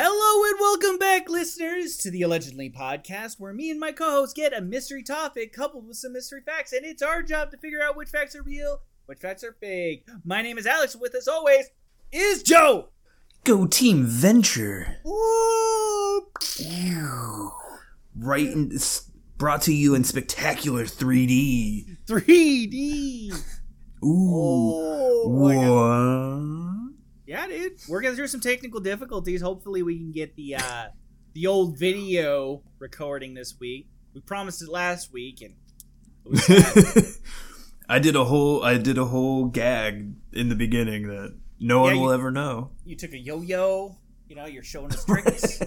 Hello and welcome back, listeners, to the Allegedly podcast, where me and my co-host get a mystery topic coupled with some mystery facts, and it's our job to figure out which facts are real, which facts are fake. My name is Alex. With us always is Joe. Go Team Venture. Ooh. Right in, brought to you in spectacular 3D. 3D. Ooh. Oh, what? Yeah, dude. We're going through some technical difficulties. Hopefully, we can get the uh, the old video recording this week. We promised it last week, and I did a whole I did a whole gag in the beginning that no one Yeah, will you- ever know. you took a yo-yo. You know, you're showing us tricks.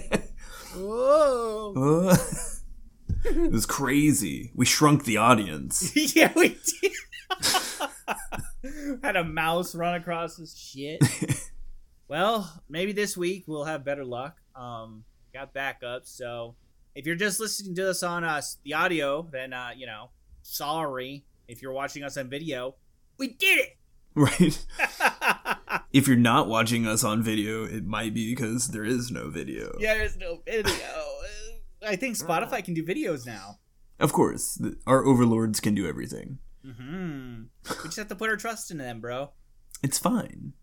Whoa. Uh, it was crazy. We shrunk the audience. yeah, we did. Had a mouse run across this shit. Well, maybe this week we'll have better luck. Um, got backup, so if you're just listening to us on us the audio, then uh, you know, sorry. If you're watching us on video, we did it. Right? If you're not watching us on video, it might be because there is no video. yeah, there's no video. I think Spotify can do videos now. Of course, our overlords can do everything. hmm We just have to put our trust in them, bro. It's fine.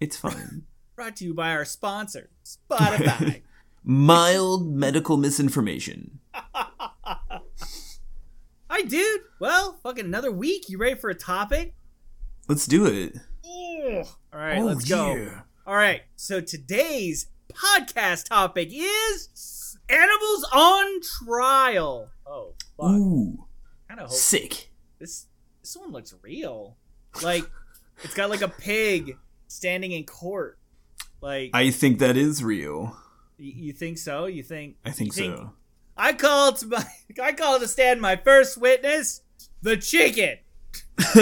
It's fine. Brought to you by our sponsor, Spotify. Mild medical misinformation. Hi, dude. Well, fucking another week. You ready for a topic? Let's do it. All right, Oh, let's go. yeah. All right, so today's podcast topic is animals on trial. Oh, fuck. Ooh, Kind of sick. this this one looks real. Like it's got like a pig standing in court. Like I think that is real. you think so? You think? I think you so. I call to my I call to stand my first witness, the chicken.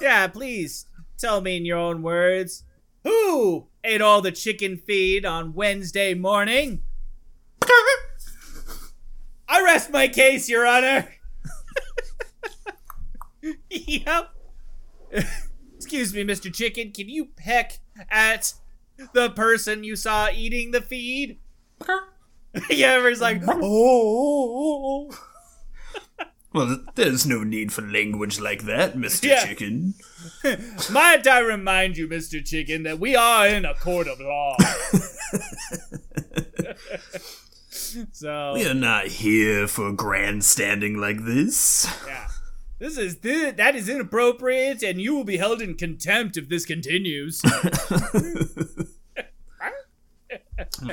yeah, please tell me in your own words. Who ate all the chicken feed on Wednesday morning? I rest my case, Your Honor. yep. Excuse me, Mr. Chicken. Can you peck at the person you saw eating the feed? yeah, everyone's like, oh. Well, there's no need for language like that, Mr. Yeah. Chicken. Might I remind you, Mr. Chicken, that we are in a court of law. so, We are not here for grandstanding like this. yeah. This is thi- that is inappropriate, and you will be held in contempt if this continues.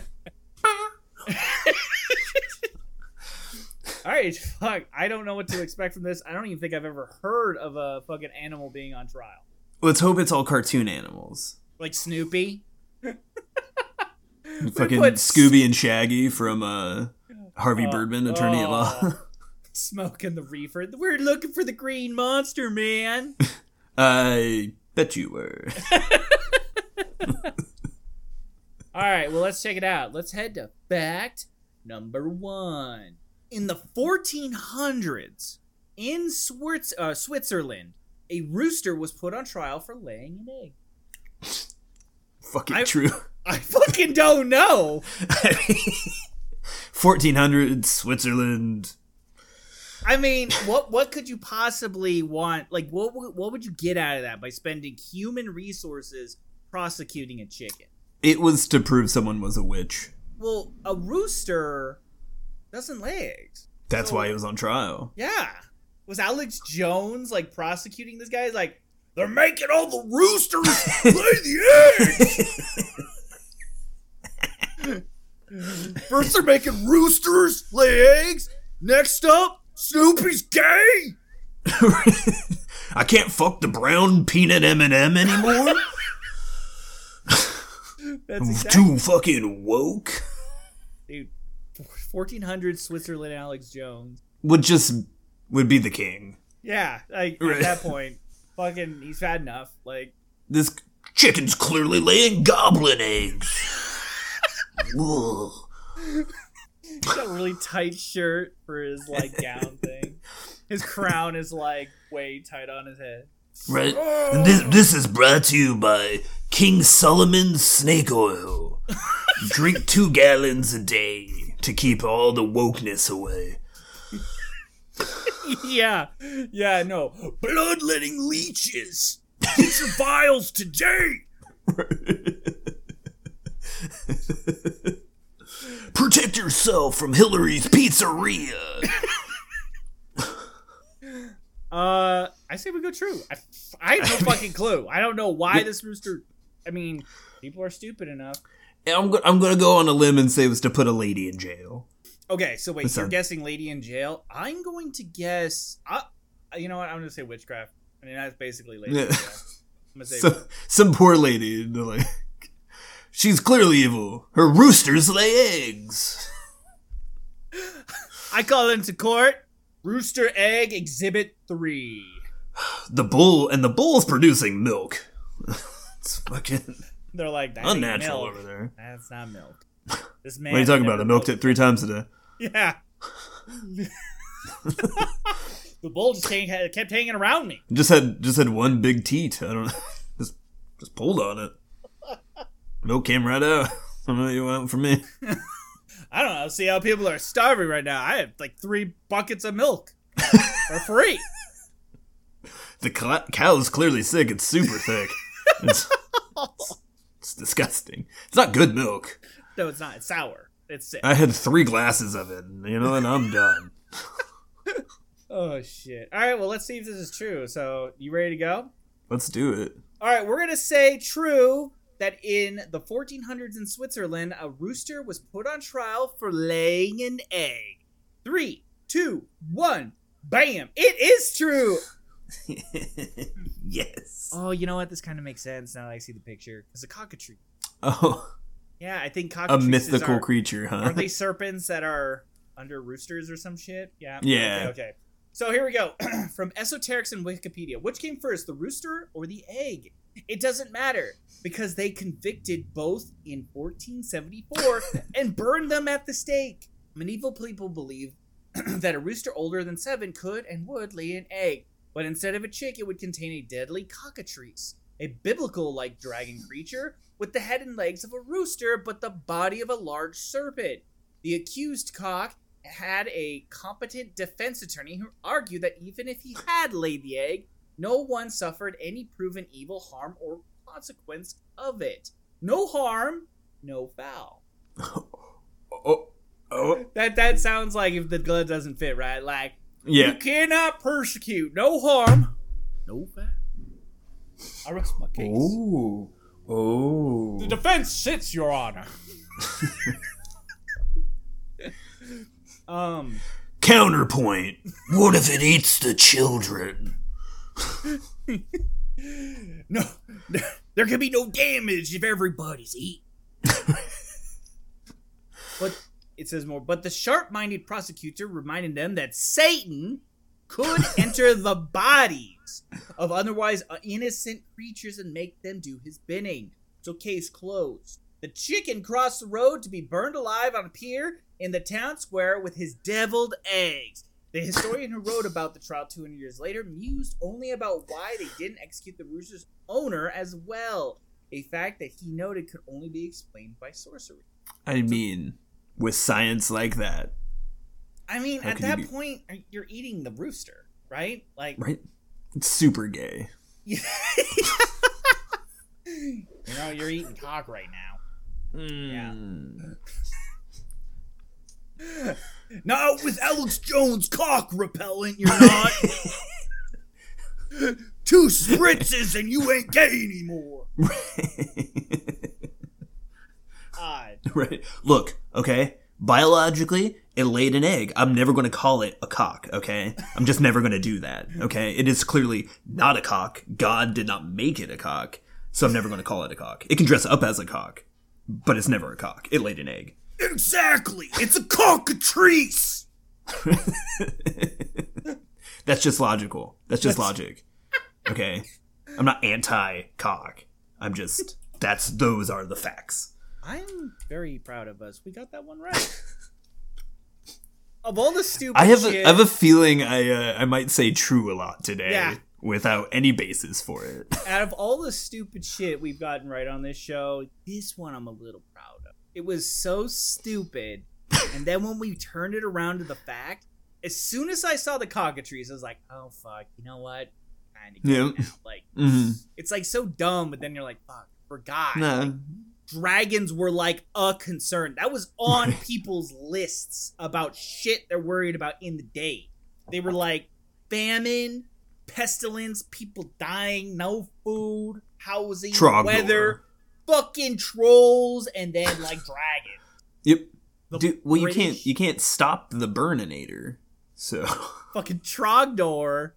All right, fuck. I don't know what to expect from this. I don't even think I've ever heard of a fucking animal being on trial. Let's hope it's all cartoon animals. Like Snoopy. Fucking Scooby and Shaggy from uh, Harvey Oh, Birdman, Attorney at Law. Smoking the reefer. We're looking for the green monster, man. I bet you were. All right, well, let's check it out. Let's head to fact number one. In the 1400s, in Swiss- uh, Switzerland, a rooster was put on trial for laying an egg. Fucking I- true. I fucking don't know. 1400 Switzerland. I mean, what what could you possibly want? Like, what would- what would you get out of that by spending human resources prosecuting a chicken? It was to prove someone was a witch. Well, a rooster doesn't lay eggs. That's So- why he was on trial. Yeah. Was Alex Jones like prosecuting this guy? He's like, they're making all the roosters lay the eggs. First they're making roosters lay eggs. Next up, Snoopy's gay. I can't fuck the brown peanut M&M anymore. That's exactly, Too fucking woke. dude. 1400 Switzerland Alex Jones. Would just would be the king. Yeah, like Right. at that point, fucking, he's fat enough. Like, This chicken's clearly laying goblin eggs. Ugh. he's got a really tight shirt for his like gown thing. His crown is like way tight on his head. Right. And this, this is brought to you by King Solomon's Snake Oil. Drink two gallons a day to keep all the wokeness away. yeah, yeah, no. Bloodletting leeches. Get your vials today. Protect yourself from Hillary's Pizzeria. Uh, I say we go true. I, I have no fucking clue. I don't know why this rooster. I mean, people are stupid enough. And I'm, go- I'm gonna go on a limb and say it was to put a lady in jail. Okay, so wait, What's you're that? guessing lady in jail. I'm going to guess. Uh, you know what? I'm going to say witchcraft. I mean, that's basically lady in Yeah. jail. I'm going to say. So, some poor lady, like, she's clearly evil. Her roosters lay eggs. I call into court. Rooster egg exhibit three. The bull and the bull's producing milk. it's fucking They're like that unnatural over there. That's not milk. This man. What are you talking about? I milked it three times a day. Yeah. the bull just hang, kept hanging around me. Just had just had one big teat. I don't know. Just just pulled on it. Milk came right out. I don't know what you want from me. I don't know. See how people are starving right now. I have like three buckets of milk for free. The cl- cow's clearly sick. It's super thick. It's, it's disgusting. It's not good milk. No, it's not. It's sour. It's sick. I had three glasses of it, and, you know, and I'm done. Oh shit. All right. Well, let's see if this is true. So, you ready to go? Let's do it. All right. We're gonna say true that in the 1400s in Switzerland, a rooster was put on trial for laying an egg. Three, two, one. Bam! It is true. yes. Oh, you know what? This kind of makes sense now that I see the picture. It's a cockatrice. Oh, Yeah, I think a mythical are, creature, huh? Are they serpents that are under roosters or some shit? Yeah. Yeah. Okay. okay. So here we go. From Esoterics and Wikipedia. Which came first, the rooster or the egg? It doesn't matter because they convicted both in 1474 and burned them at the stake. Medieval people believed that a rooster older than seven could and would lay an egg, but instead of a chick, it would contain a deadly cockatrice, a biblical like dragon creature with the head and legs of a rooster but the body of a large serpent. The accused cock had a competent defense attorney who argued that even if he had laid the egg, no one suffered any proven evil harm or consequence of it. No harm, no foul. oh, oh, That that sounds like if the glove doesn't fit right, like yeah. you cannot persecute, no harm, no foul. I rest my case. Oh, oh. The defense sits, Your Honor. um, Counterpoint. What if it eats the children? no, there can be no damage if everybody's eating. but it says more. But the sharp-minded prosecutor reminded them that Satan could enter the bodies of otherwise uh, innocent creatures and make them do his bidding. So case closed. The chicken crossed the road to be burned alive on a pier in the town square with his deviled eggs. The historian who wrote about the trial 200 years later mused only about why they didn't execute the rooster's owner as well, a fact that he noted could only be explained by sorcery. I mean, with science like that, I mean, at you that be- point, uh, you're eating the rooster, right? Like, right? It's super gay. you know, you're eating cock right now. Mm. Not with Alex Jones cock repellent, you're not. Two spritzes and you ain't gay anymore. Odd. right. Look, okay. Biologically, it laid an egg. I'm never going to call it a cock, okay? I'm just never going to do that, okay? It is clearly not a cock. God did not make it a cock, so I'm never going to call it a cock. It can dress up as a cock, but it's never a cock. It laid an egg. Exactly. It's a cockatrice. That's just logical. That's just That's- logic. Okay. I'm not anti cock. I'm just that's those are the facts. I'm very proud of us. We got that one right. of all the stupid I have shit, a, I have a feeling I uh, I might say true a lot today Yeah. without any basis for it. out of all the stupid shit we've gotten right on this show, this one I'm a little proud of. It was so stupid. and then when we turned it around to the fact, as soon as I saw the cockatrice, I was like, oh fuck, you know what? Kind of Yeah. Like hmm it's like so dumb, but then you're like, fuck, forgot. Nah. Like, dragons were like a concern. That was on people's lists about shit they're worried about in the day. They were like famine, pestilence, people dying, no food, housing, Trogdor. weather, fucking trolls, and then like dragons. Yep. Dude, well, you can't you can't stop the burninator. So fucking Trogdor.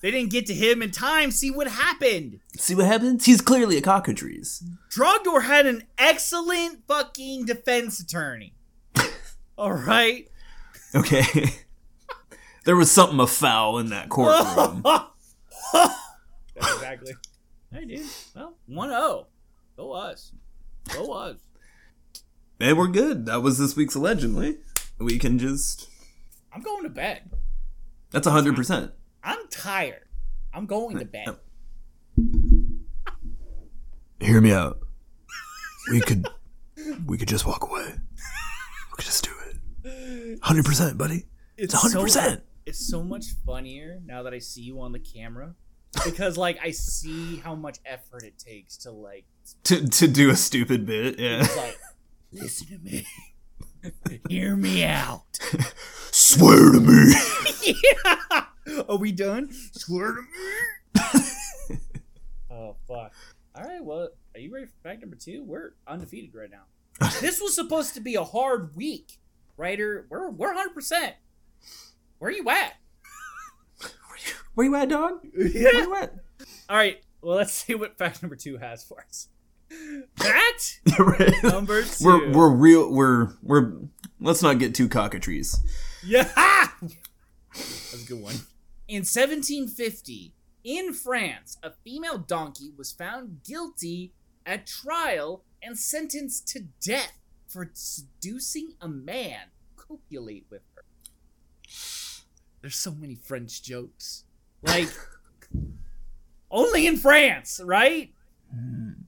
They didn't get to him in time. See what happened. see what happens. He's clearly a cockatrice. Trogdor had an excellent fucking defense attorney. All right. Okay. there was something afoul in that courtroom. Exactly. Hey, dude. Well, 1 0. Go us. Go us. and we're good. That was this week's allegedly. We can just. I'm going to bed. That's hundred percent. I'm tired. I'm going to bed. Hear me out. We could. we could just walk away. We could just do it. Hundred percent, buddy. It's hundred so, percent. it's so much funnier now that I see you on the camera. Because, like, I see how much effort it takes to, like, To to do a stupid bit. Yeah. it's like, listen to me. Hear me out. Swear to me. yeah. Are we done? Swear to me. oh fuck. All right. Well, are you ready for fact number two? We're undefeated right now. this was supposed to be a hard week, writer. We're we're 100. percent Where are you at? Where you at, dog? Where Yeah. you at? All right. Well, let's see what fact number two has for us. Fact number 2 we're we're real. We're we're. Let's not get too cockatrice. Yeah. That's a good one. In 1750, in France, a female donkey was found guilty at trial and sentenced to death for seducing a man to copulate with her. There's so many French jokes. Like, only in France, right? Mm.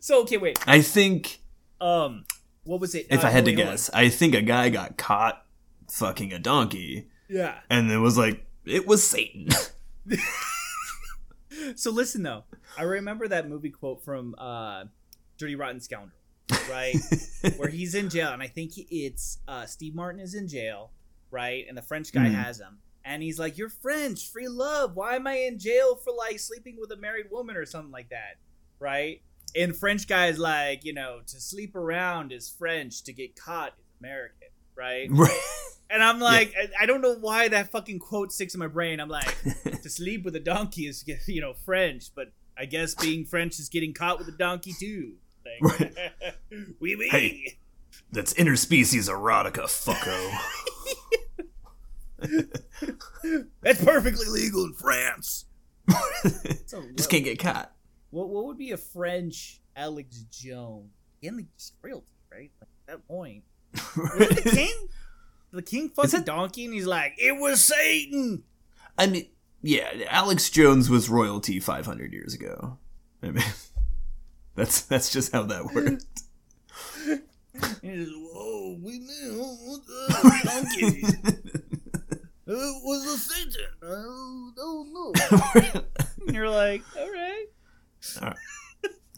So, okay, wait. I think Um, what was it? if Uh, I had to wait, hold on. guess, I think a guy got caught fucking a donkey, Yeah. and it was like it was Satan. So listen though, I remember that movie quote from uh, Dirty Rotten Scoundrel, right? Where he's in jail, and I think it's uh, Steve Martin is in jail, right? And the French guy Mhm. has him, and he's like, "You're French, free love. Why am I in jail for like sleeping with a married woman or something like that?" Right? And French guy's like, you know, to sleep around is French, to get caught is American, right? right. And I'm like, I, I don't know why that fucking quote sticks in my brain. I'm like, to sleep with a donkey is, you know, French, but I guess being French is getting caught with a donkey too. Like, oui, oui. Hey. That's interspecies erotica, fucko. That's perfectly legal in France. Just can't get caught. What, what would be a French Alex Jones? Again, like just royalty, right? Like at that point, the king? The king fucks a donkey, and he's like, "It was Satan." I mean, yeah, Alex Jones was royalty 500 years ago. I mean, that's that's just how that worked. Whoa, we knew what donkey. It was a Satan. I don't know. And you're like, all right. All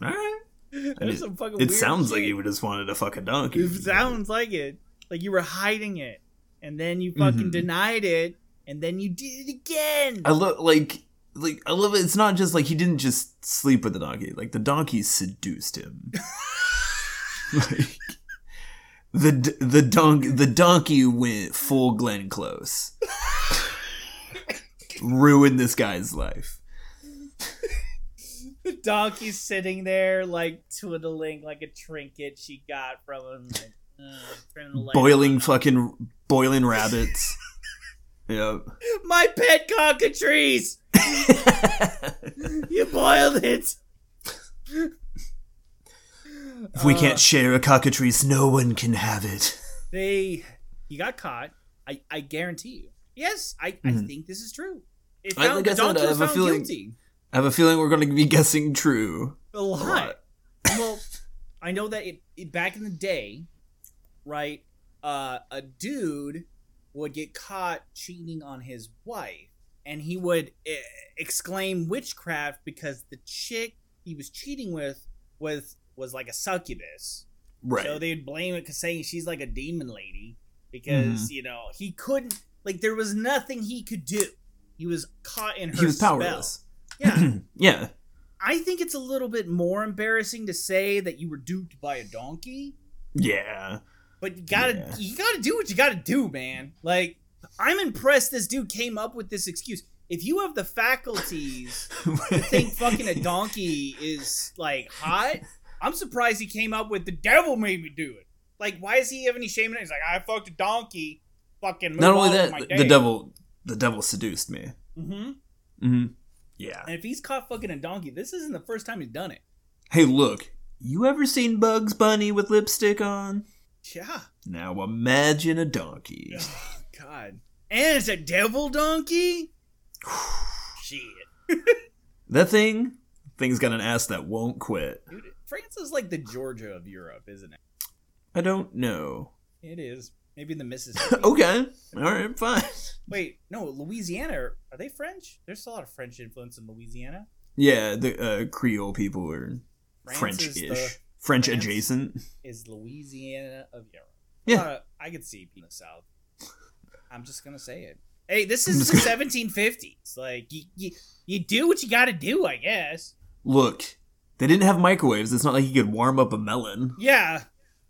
right. Some fucking It sounds like you just wanted to fuck a donkey. It sounds like it. Like you were hiding it. And then you fucking Mhm. denied it. And then you did it again. I love like like I love it. It's not just like he didn't just sleep with the donkey. Like the donkey seduced him. like the the donkey the donkey went full Glenn Close. Ruined this guy's life. The Donkey's sitting there, like twiddling like a trinket she got from him. Like, uh, turning the light boiling on. fucking boiling rabbits. yep. My pet cockatrice! You boiled it! If we Uh, can't share a cockatrice, no one can have it. They. He got caught. I, I guarantee you. Yes, I, I Mhm. think this is true. It I- found, like the I said, donkey I have a feeling- guilty. I have a feeling we're going to be guessing true. A lot. lot. well, I know that it, it, back in the day, right, uh, a dude would get caught cheating on his wife, and he would eh, exclaim witchcraft because the chick he was cheating with was was like a succubus. Right. So they'd blame it because saying she's like a demon lady because Mm-hmm. you know he couldn't like there was nothing he could do. He was caught in her he was spell. powerless. Yeah. yeah. I think it's a little bit more embarrassing to say that you were duped by a donkey, Yeah. but you gotta Yeah. you gotta do what you gotta do, man. Like I'm impressed this dude came up with this excuse. If you have the faculties to think fucking a donkey is like hot, I'm surprised he came up with the devil made me do it. Like, why does he have any shame in it? He's like, I fucked a donkey. Fucking Not only on that, the devil the devil seduced me. Mm-hmm. hmm Yeah. And if he's caught fucking a donkey, this isn't the first time he's done it. Hey, look. You ever seen Bugs Bunny with lipstick on? Yeah. Now imagine a donkey. Oh, God. And it's a devil donkey? Shit. That thing, thing's got an ass that won't quit. Dude, France is like the Georgia of Europe, isn't it? I don't know. It is. Maybe the Mississippi. Okay. All right, fine. Wait, no, Louisiana. Are, they French? There's a lot of French influence in Louisiana. Yeah, the uh, Creole people are French-ish. French France? adjacent. Is Louisiana of Europe. Yeah. Uh, I could see in the South. I'm just going to say it. Hey, this is the 1750s. Like, you, you, you do what you got to do, I guess. Look, they didn't have microwaves. It's not like you could warm up a melon. Yeah.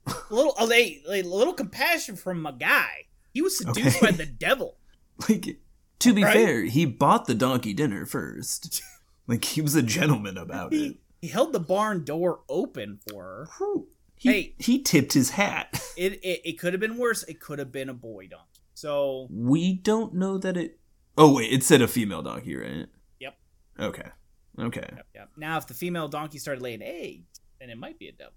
A little, a, a little compassion from my guy. He was seduced Okay. by the devil. Like, to be Right? fair, he bought the donkey dinner first. Like, he was a gentleman about it. He, he held the barn door open for her. Whew. He, Hey. he tipped his hat. It, it, it could have been worse. It could have been a boy donkey. So, We don't know that it. Oh wait, it said a female donkey, right? Yep. Okay. Okay. yep, yep. now if the female donkey started laying eggs, then it might be a devil.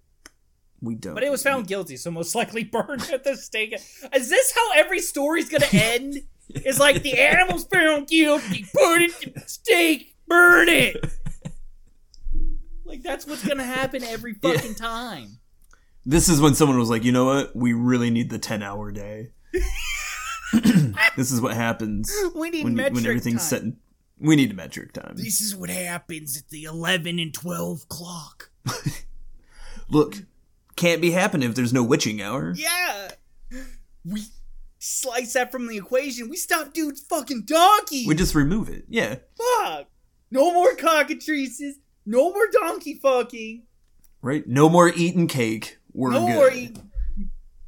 We don't. But it was found guilty, so most likely burned at the stake. Is this how every story's gonna end? It's like the animal's found guilty, put it to stake, burn it. Like that's what's gonna happen every Yeah. fucking time. This is when someone was like, you know what? We really need the ten-hour day. this is what happens We need when, metric when everything's time. set. In, we need a metric time. This is what happens at the eleven and twelve clock. Look, can't be happening if there's no witching hour. Yeah, we slice that from the equation. We stop dude's fucking donkey. We just remove it. Yeah. fuck. No more cockatrices. No more donkey fucking. Right. No more eating cake. We're no good. more. eat-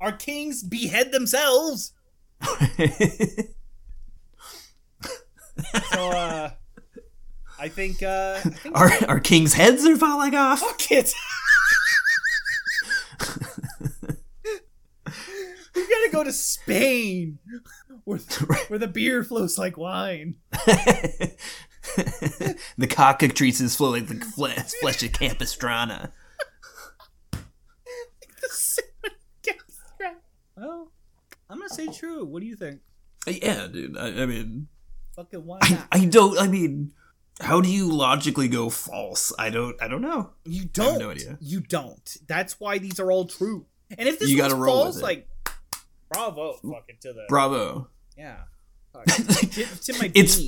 Our kings behead themselves. So, uh, I think, uh, I think our our king's heads are falling off. fuck it. we gotta go to Spain, where, where the beer flows like wine. the cockatrices flow like the flesh, flesh of Capistrano. The cinnamon castrate. Well, I'm gonna say true. What do you think? Uh, yeah, dude. I, I mean, Fucking why I, not? I don't. I mean, how do you logically go false? I don't. I don't know. You don't. have no idea. You don't. That's why these are all true. And if this You gotta roll false, like, bravo, fucking to the Bravo. yeah. Tip to my It's-.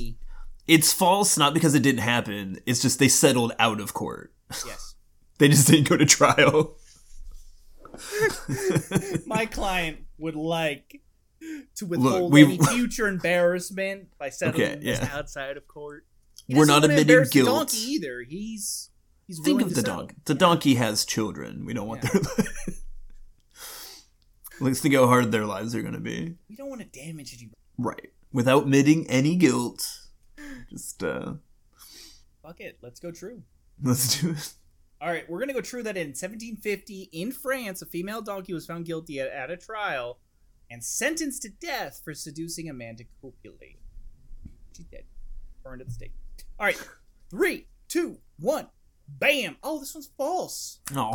It's false not because it didn't happen. It's just they settled out of court. Yes. They just didn't go to trial. My client would like to withhold we've- any future embarrassment by settling Okay, this outside of court. He We're wanna admitting embarrass the guilt. donkey either. He's he's Think of the donkey. The donkey has children. We don't want their. Let's think how hard their lives are going to be. We don't want to damage anybody. Right. Without admitting any guilt. Just, uh. Fuck it. Let's go true. Let's do it. All right, we're gonna go true that in 1750 in France, a female donkey was found guilty at, at a trial and sentenced to death for seducing a man to copulate. She's dead, burned at the stake. All right, three, two, one, bam! Oh, this one's false. No.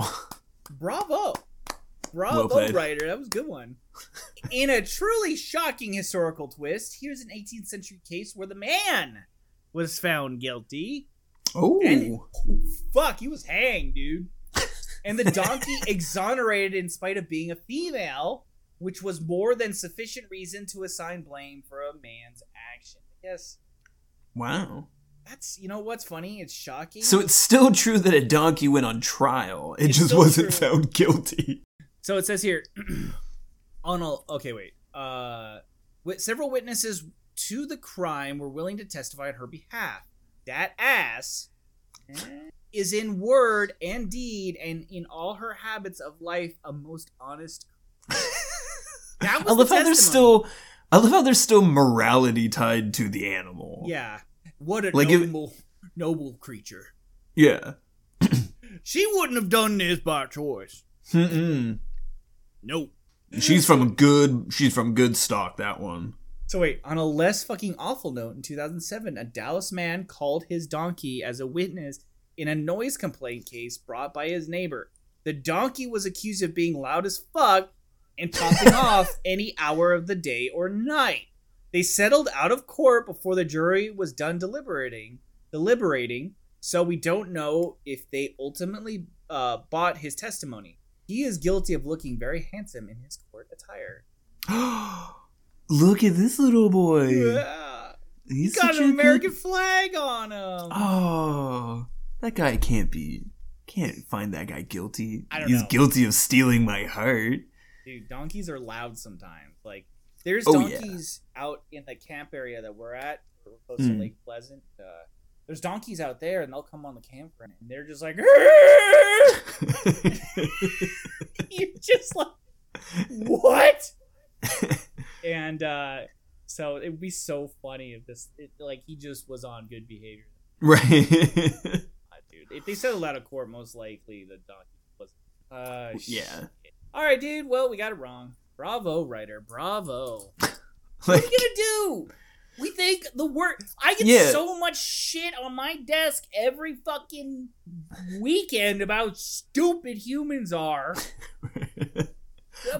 Bravo, bravo, Well writer. That was a good one. In a truly shocking historical twist, here's an 18th century case where the man was found guilty. oh, And fuck, he was hanged, dude. And the donkey exonerated in spite of being a female, which was more than sufficient reason to assign blame for a man's action. Yes, wow. that's you know what's funny? It's shocking. So it's still true that a donkey went on trial. It It's just wasn't true. found guilty. So it says here, on a okay, wait. Uh, with several witnesses to the crime were willing to testify on her behalf. That ass eh, is in word and deed, and in all her habits of life, a most honest. That I love the how there's still, I love how there's still morality tied to the animal. Yeah, what a Like if- noble, noble creature. Yeah. She wouldn't have done this by choice. Mm-mm. Nope. She's from good. She's from good stock. That one. So wait, on a less fucking awful note, in 2007, a Dallas man called his donkey as a witness in a noise complaint case brought by his neighbor. The donkey was accused of being loud as fuck and popping off any hour of the day or night. They settled out of court before the jury was done deliberating. Deliberating, so we don't know if they ultimately uh, bought his testimony. He is guilty of looking very handsome in his court attire. Look at this little boy. Yeah. He's got an American Good... flag on him. Oh, that guy can't be. Can't find that guy guilty. I don't He's know. guilty of stealing my heart. Dude, donkeys are loud sometimes. Like, there's Oh, yeah. donkeys out in the camp area that we're at. We're close Hmm. to Lake Pleasant. Uh, there's donkeys out there, and they'll come on the campground, and they're just like, you're just like, what? and uh, so it would be so funny if this, it, like, he just was on good behavior. right. Dude, if they settled out of court, most likely the donkey was. Uh, Yeah. shit. All right, dude. Well, we got it wrong. Bravo, writer. Bravo. What are you gonna do? We think the word. I get Yeah. so much shit on my desk every fucking weekend about how stupid humans are.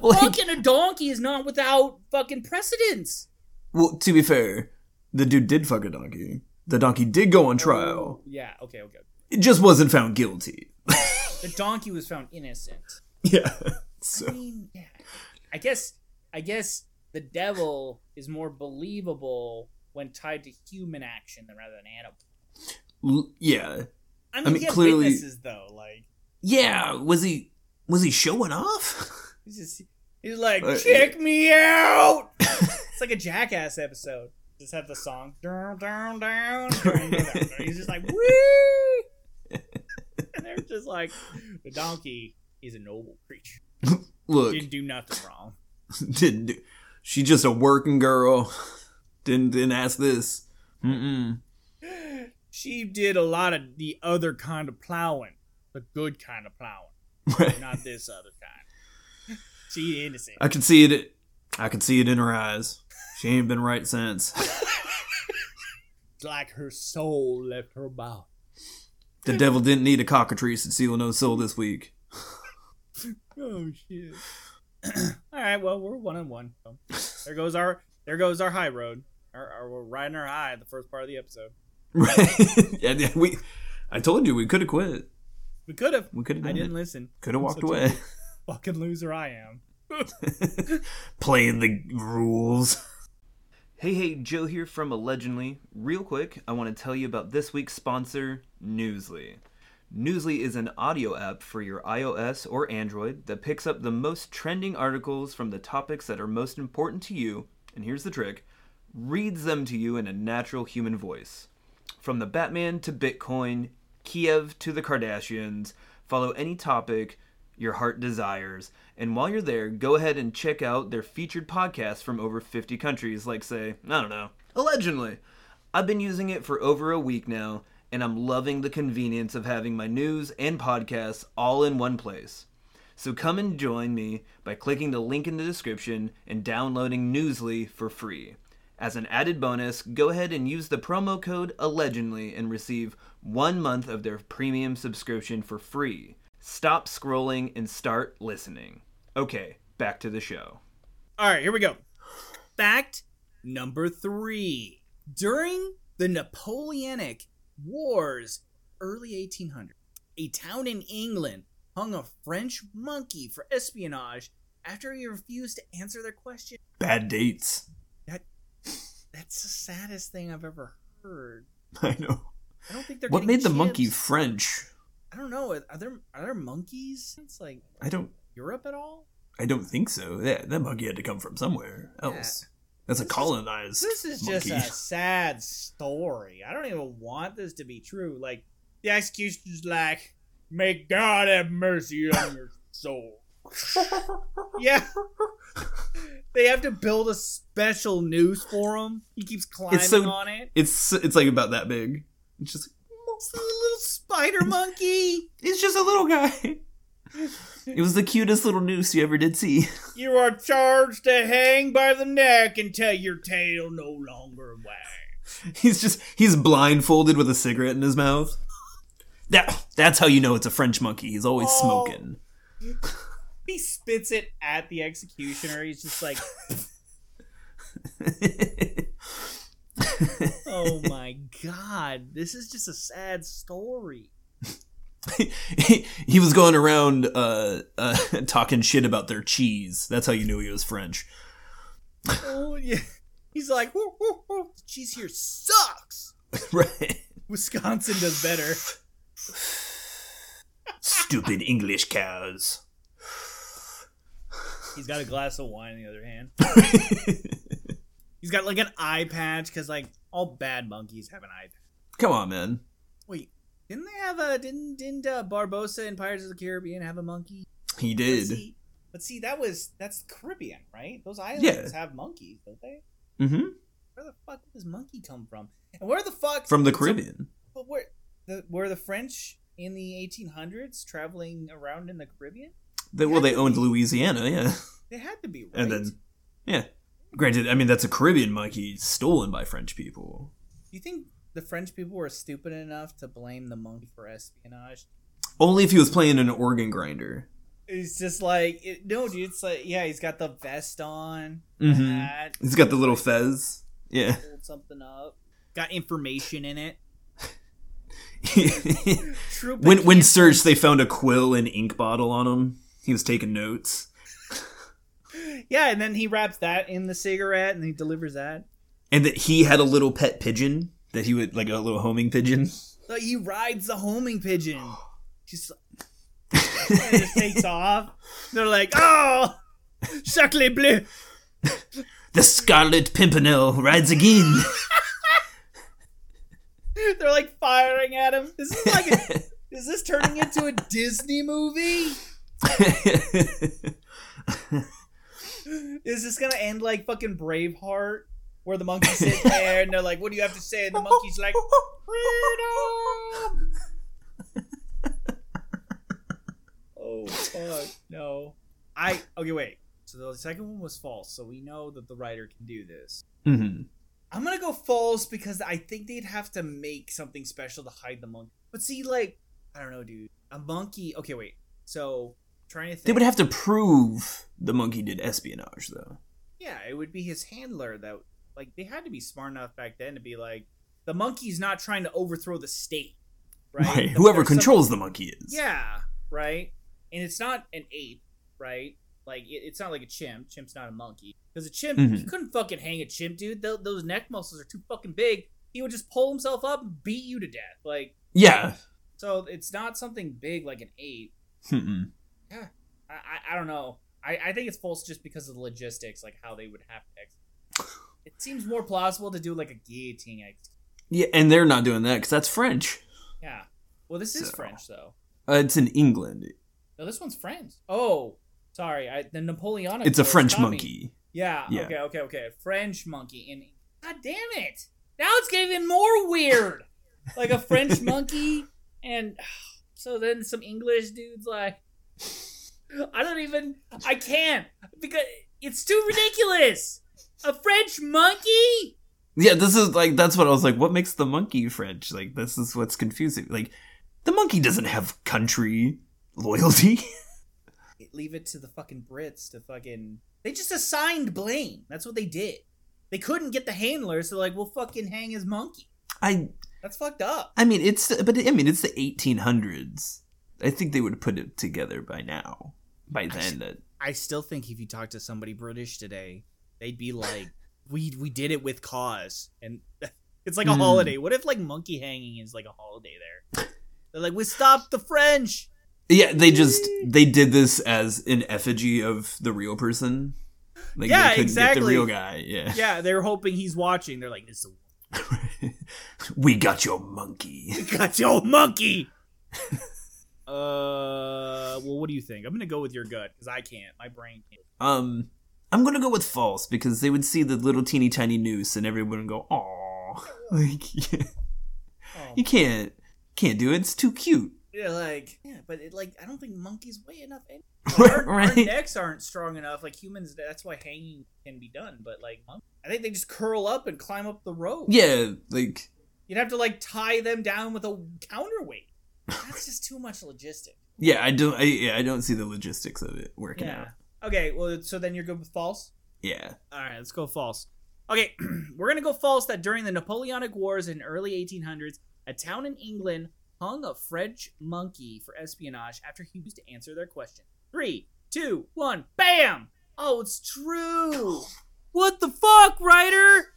Like- fucking a donkey is not without fucking precedence. well, to be fair, the dude did fuck a donkey. The donkey did go on trial. Oh, yeah. Okay. Okay. It just wasn't found guilty. The donkey was found innocent. yeah. I mean, yeah. I guess. I guess the devil is more believable when tied to human action than rather than animal. yeah. I mean, mean, he had clearly- witnesses though. Like Yeah. Was he? Was he showing off? he's just he's like, Uh, check me out. it's like a Jackass episode. Just have the song down, down, down. He's just like, wee. and they're just like, the donkey is a noble creature. Look, Didn't do nothing wrong. didn't do. She just a working girl. Didn't didn't ask this. Mm-mm. She did a lot of the other kind of plowing, the good kind of plowing, not this other kind. She innocent. I can see it. I can see it in her eyes. She ain't been right since. It's like her soul left her body. The devil didn't need a cockatrice to seal no soul this week. Oh shit. All right, well we're one on one. So, there goes our there goes our high road. Our, our, we're riding our high the first part of the episode. Right? yeah, yeah, we. I told you we could have quit. We could have. We could have I didn't it. listen. Could have walked away. Fucking loser I am. Playing the rules. Hey, hey, Joe here from Allegedly. Real quick, I want to tell you about this week's sponsor, Newsly. Newsly is an audio app for your iOS or Android that picks up the most trending articles from the topics that are most important to you, and here's the trick reads them to you in a natural human voice. From the Batman to Bitcoin, Kiev to the Kardashians, follow any topic your heart desires. And while you're there, go ahead and check out their featured podcasts from over 50 countries, like, say, I don't know, Allegedly. I've been using it for over a week now, and I'm loving the convenience of having my news and podcasts all in one place. So come and join me by clicking the link in the description and downloading Newsly for free. As an added bonus, go ahead and use the promo code Allegedly and receive one month of their premium subscription for free. Stop scrolling and start listening. Okay, back to the show. All right, here we go. Fact number three. During the Napoleonic Wars, early 1800. a town in England hung a French monkey for espionage after he refused to answer their question. Bad dates. That that's the saddest thing I've ever heard. I know. I don't think they're. What made the monkey. French? I don't know. Are there are there monkeys? It's like I don't. Europe at all? I don't think so. Yeah, that monkey had to come from somewhere else. That's a colonized. This is monkey. just a sad story. I don't even want this to be true. Like the executioner's like, "May God have mercy on your soul." yeah. They have to build a special noose for him. He keeps climbing so- on it. It's it's like about that big. It's just It's a little spider monkey. it's just a little guy. It was the cutest little noose you ever did see. You are charged to hang by the neck until your tail no longer wags. He's just he's blindfolded with a cigarette in his mouth. That that's how you know it's a French monkey. He's always Oh. smoking. He spits it at the executioner. He's just like, oh my god, this is just a sad story. he, was going around uh, uh, talking shit about their cheese. That's how you knew he was French. Oh yeah. He's like, whoo, whoo. the cheese here sucks. right. Wisconsin does better. Stupid English cows. He's got a glass of wine in the other hand. He's got like an eye patch because like all bad monkeys have an eye patch. Come on, man. Didn't they have a didn't didn't uh, Barbossa in Pirates of the Caribbean have a monkey? He But did. see, but see, that was that's the Caribbean, right? Those islands Yeah. have monkeys, don't they? Mm-hmm. Where the fuck did this monkey come from? And where the fuck From the so- Caribbean. but where the were the French in the 1800s traveling around in the Caribbean? They, well, they owned Louisiana, yeah. They had to be, right? And then, yeah. Granted, I mean, that's a Caribbean monkey stolen by French people. You think the French people were stupid enough to blame the monkey for espionage? Only if he was playing an organ grinder. It's just like it, no, dude. It's like yeah, he's got the vest on, Mhm. hat, He's got the little fez. Yeah. pulled something up, got information in it. True. when when searched, they found a quill and ink bottle on him. He was taking notes. yeah, and then he wraps that in the cigarette and he delivers that. And that he had a little pet pigeon that he would, like a little homing pigeon. So he rides the homing pigeon. Just just takes off. They're like, oh, sacre bleu. The Scarlet Pimpernel rides again. They're like firing at him. This is like, a, is this turning into a Disney movie? Is this gonna end like fucking Braveheart, where the monkeys sit there and they're like, "What do you have to say?" And the monkey's like, "Freedom." oh fuck no! I okay wait. So the second one was false. So we know that the writer can do this. hmm I'm gonna go false because I think they'd have to make something special to hide the monkey. But see, like, I don't know, dude. A monkey. Okay, wait. So trying to think. They would have to prove the monkey did espionage, though. Yeah, it would be his handler that like they had to be smart enough back then to be like the monkey's not trying to overthrow the state, right? Right. But Whoever there's some- controls the monkey is. yeah, right. And it's not an ape, right? Like it, it's not like a chimp. Chimp's not a monkey because a chimp Mhm. you couldn't fucking hang a chimp, dude. Tho- those neck muscles are too fucking big. He would just pull himself up and beat you to death. Like Yeah. so, it's not something big like an ape. Mm-mm. I, I, I don't know. I, I think it's false just because of the logistics, like how they would have to execute. It seems more plausible to do like a guillotine Yeah, and they're not doing that because that's French. Yeah. Well, this is So- French though. Uh, it's in England. No, this one's French. Oh, sorry. I, the Napoleonic. It's a French monkey. Yeah, Yeah. Okay. Okay. Okay. French monkey. In God damn it! Now it's getting more weird. like a French monkey, and so then some English dudes like, I don't even, I can't because it's too ridiculous. A French monkey? Yeah, this is like that's what I was like. What makes the monkey French? Like this is what's confusing. Like the monkey doesn't have country loyalty. Leave it to the fucking Brits to fucking. They just assigned blame. That's what they did. They couldn't get the handler, so like, we'll fucking hang his monkey. I That's fucked up. I mean it's but I mean it's the 1800s. I think they would put it together by now. By then that I still think if you talk to somebody British today, they'd be like, "We we did it with cause," and it's like a Hmm. holiday. What if like monkey hanging is like a holiday there? They're like, "We stopped the French." Yeah, they just they did this as an effigy of the real person. Like Yeah, they couldn't get exactly. the real guy. Yeah. Yeah, they're hoping he's watching. They're like, "This is we got your monkey. got your monkey." uh, well, what do you think? I'm gonna go with your gut because I can't. My brain can't. Um I'm gonna go with false because they would see the little teeny tiny noose and everyone would go, "Aw, like yeah, Oh. you can't can't do it. It's too cute." Yeah, like yeah, but it, like I don't think monkeys weigh enough. Any- Like, our, our necks aren't strong enough. Like humans, that's why hanging can be done. But like, monkeys, I think they just curl up and climb up the rope. Yeah, like You'd have to like tie them down with a counterweight. That's just too much logistic. yeah, I don't. I, yeah, I don't see the logistics of it working Yeah. out. Okay. Well, so then you're good with false. Yeah. All right, let's go false. Okay, we're gonna go false that during the Napoleonic Wars in early 1800s, a town in England hung a French monkey for espionage after he used to answer their question. Three, two, one, bam! Oh, it's true. What the fuck, writer?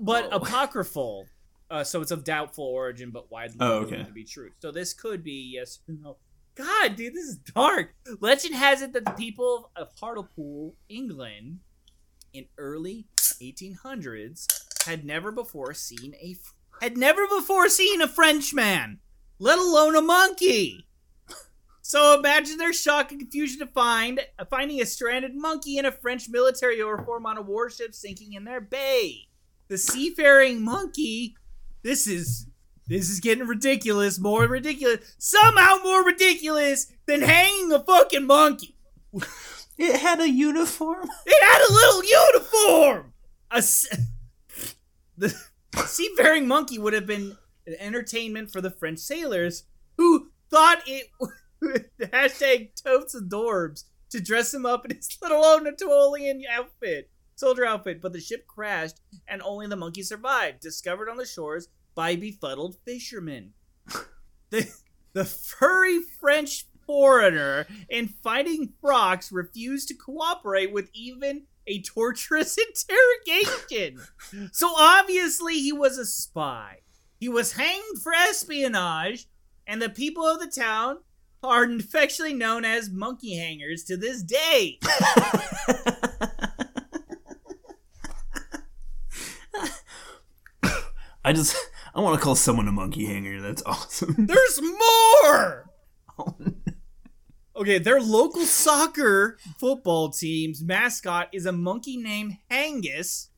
But Oh. apocryphal, uh, so it's of doubtful origin, but widely Oh, okay. to be true. So this could be yes or no. God, dude, this is dark. Legend has it that the people of Hartlepool, England, in early 1800s, had never before seen a had never before seen a Frenchman, let alone a monkey. So imagine their shock and confusion to find uh, finding a stranded monkey in a French military uniform on a warship sinking in their bay. The seafaring monkey. This is this is getting ridiculous, more ridiculous, somehow more ridiculous than hanging a fucking monkey. It had a uniform. It had a little uniform. A s- the seafaring monkey would have been an entertainment for the French sailors who thought it hashtag totes adorbs to dress him up in his little old Napoleon outfit, soldier outfit. But the ship crashed and only the monkey survived, discovered on the shores by befuddled fishermen. The, the furry French foreigner in fighting frocks refused to cooperate with even a torturous interrogation. so obviously he was a spy. He was hanged for espionage, and the people of the town are affectionately known as monkey hangers to this day. I just I want to call someone a monkey hanger. That's awesome. There's more! Oh, okay, their local soccer football team's mascot is a monkey named H'Angus.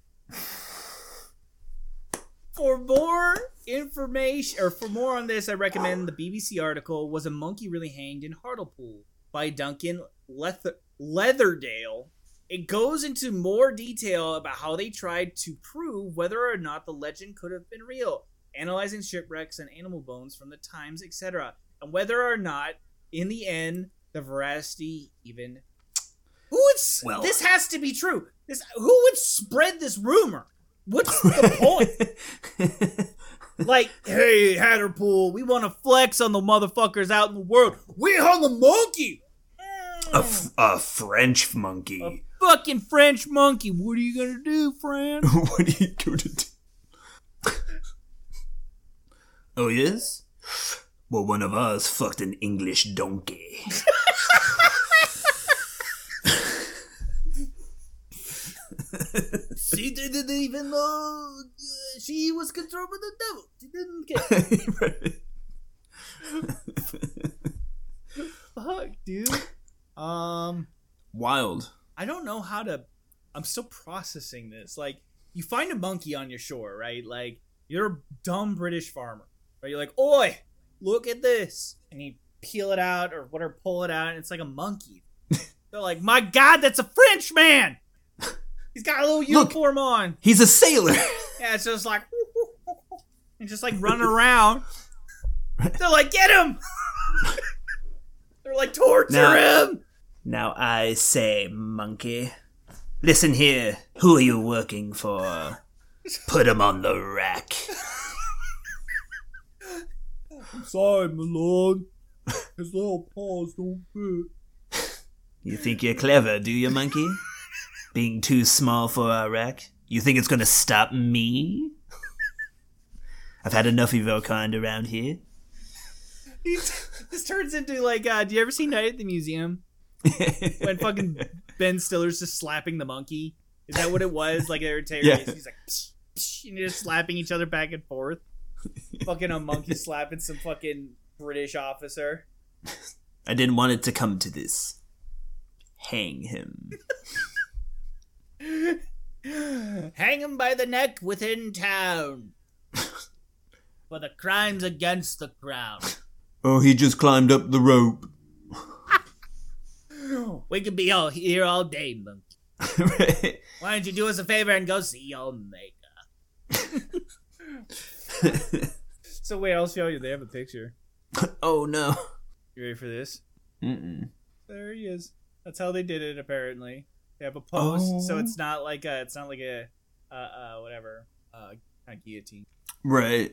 For more information, or for more on this, I recommend the BBC article "Was a Monkey Really Hanged in Hartlepool" by Duncan Leatherdale. It goes into more detail about how they tried to prove whether or not the legend could have been real, analyzing shipwrecks and animal bones from the times, etc., and whether or not, in the end, the veracity even. Who would? s- Well- this has to be true. This who would spread this rumor? What's the point? Like, hey, Hatterpool, we want to flex on the motherfuckers out in the world. We hung a monkey. a, f- a French A monkey. fucking French monkey. What are you gonna do, friend? what are you going to do? Oh yes. Well, one of us fucked an English donkey. she didn't even know uh, she was controlled by the devil. She didn't care. Fuck, dude. Um, Wild. I don't know how to. I'm still processing this. Like, you find a monkey on your shore, right? Like, You're a dumb British farmer. Right? You're like, oi, look at this. And you peel it out or whatever, pull it out, and it's like a monkey. They're like, my God, that's a French man. He's got a little uniform on. He's a sailor. Yeah, it's just like, and just like running around. They're like, get him. They're like, torture Now- him. Now I say, monkey. Listen here. Who are you working for? Put him on the rack. Sorry, my lord. His little paws don't fit. You think you're clever, do you, monkey? Being too small for our rack? You think it's gonna stop me? I've had enough of your kind around here. this turns into like, uh, do you ever see Night at the Museum? when fucking Ben Stiller's just slapping the monkey. Is that what it was? Like they were taking, Yeah. he's like, psh, psh, and just slapping each other back and forth. Fucking a monkey slapping some fucking British officer. I didn't want it to come to this. Hang him. Hang him by the neck within town for the crimes against the crown. Oh, he just climbed up the rope. We could be all here all day, monkey. Why don't you do us a favor and go see your maker? So wait, I'll show you. They have a picture. oh no. You ready for this? Mm-mm. There he is. That's how they did it. Apparently, they have a post, so Oh. it's not like a, it's not like a, uh, uh, whatever, uh, kind of guillotine, Right.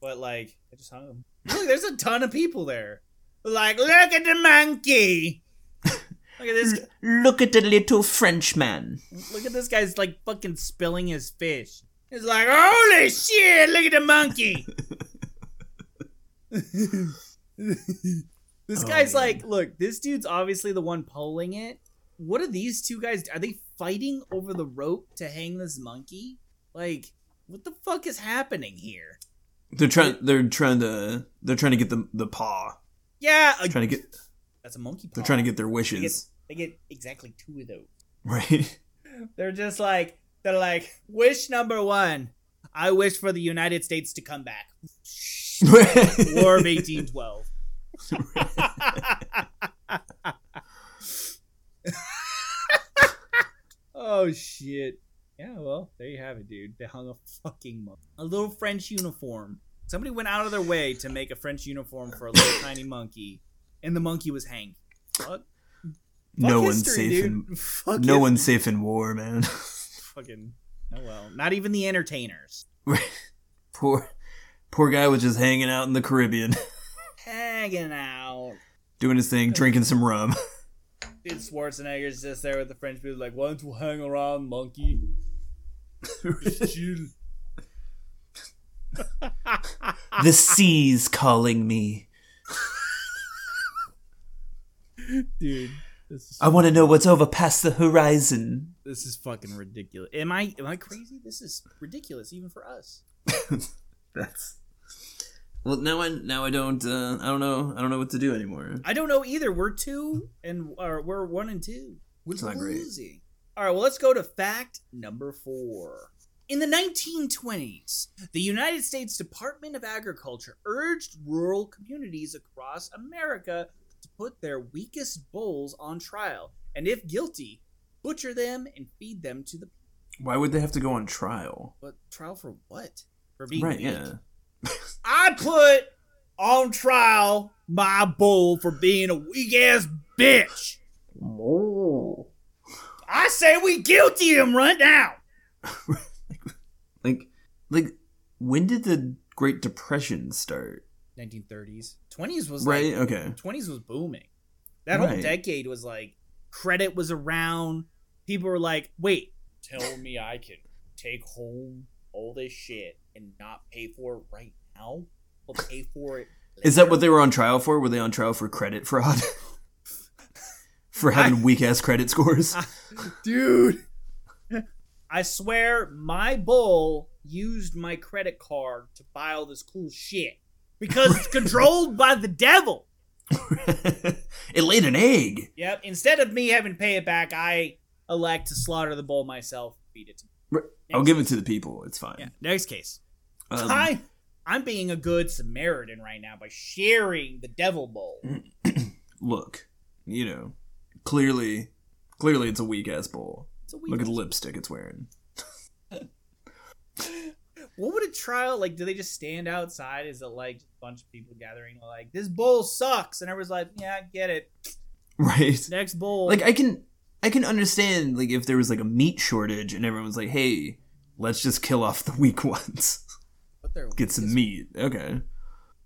but like I just hung him. Look, there's a ton of people there. Like, look at the monkey. Look at this. Look at the little Frenchman. Look at this guy's like fucking spilling his fish. He's like, holy shit! Look at the monkey. this Oh, guy's man. like, look, this dude's obviously the one pulling it. What are these two guys? Are they fighting over the rope to hang this monkey? Like, what the fuck is happening here? They're trying. They're trying to. They're trying to get the the paw. Yeah, a- Trying to get. that's a monkey. Paw. They're trying to get their They get, wishes. they get exactly two of those. Right. They're just like, they're like, wish number one. I wish for the United States to come back. War of 1812. oh shit. Yeah, well, there you have it, dude. They hung a fucking monkey. A little French uniform. Somebody went out of their way to make a French uniform for a little tiny monkey, and the monkey was hanged. Fuck, no fuck one's safe dude. in. Fuck No history. one's safe in war, man. Fucking. Oh well. Not even the entertainers. poor, poor guy was just hanging out in the Caribbean, Hanging out. doing his thing, drinking some rum. Dude, Schwarzenegger's just there with the French people, like, why don't you hang around, monkey? Chill. the sea's calling me. Dude, is I want to know what's over past the horizon. this is fucking ridiculous. Am I am I crazy? This is ridiculous even for us. That's. Well, now I now I don't uh, I don't know I don't know what to do anymore. I don't know either. We're two and or we're one and two. Not great. losing. All right, well, let's go to fact number four. In the 1920s, the United States Department of Agriculture urged rural communities across America put their weakest bulls on trial, and if guilty, butcher them and feed them to the. Why would they have to go on trial? But trial for what? For being Right? weak? Yeah. I put on trial my bull for being a weak ass bitch. Oh. I say we guilty him right now. Like like when did the Great Depression start? 1930s, 20s was Right. like Okay. 20s was booming. That whole decade was like credit was around. People were like, "Wait, tell me I can take home all this shit and not pay for it right now? I'll pay for it." Is that what they were on trial for? Were they on trial for credit fraud? for having weak ass credit scores? dude. I swear my bull used my credit card to buy all this cool shit because it's controlled by the devil. it laid an egg. Yep. Instead of me having to pay it back, I elect to slaughter the bull myself feed it to me. I'll give it to the people. It's fine. Yeah. Next case. Um, I, I'm being a good Samaritan right now by sharing the Devil Bowl. look, you know, clearly, clearly it's a weak ass bowl. It's a weak Look at the lipstick it's wearing. What would a trial like? Do they just stand outside? Is it like a bunch of people gathering? Like this bowl sucks, and everyone's like, "Yeah, I get it. Right. Next bowl." Like I can, I can understand like if there was like a meat shortage and everyone's like, hey, let's just kill off the weak ones, But they're get some meat. Okay,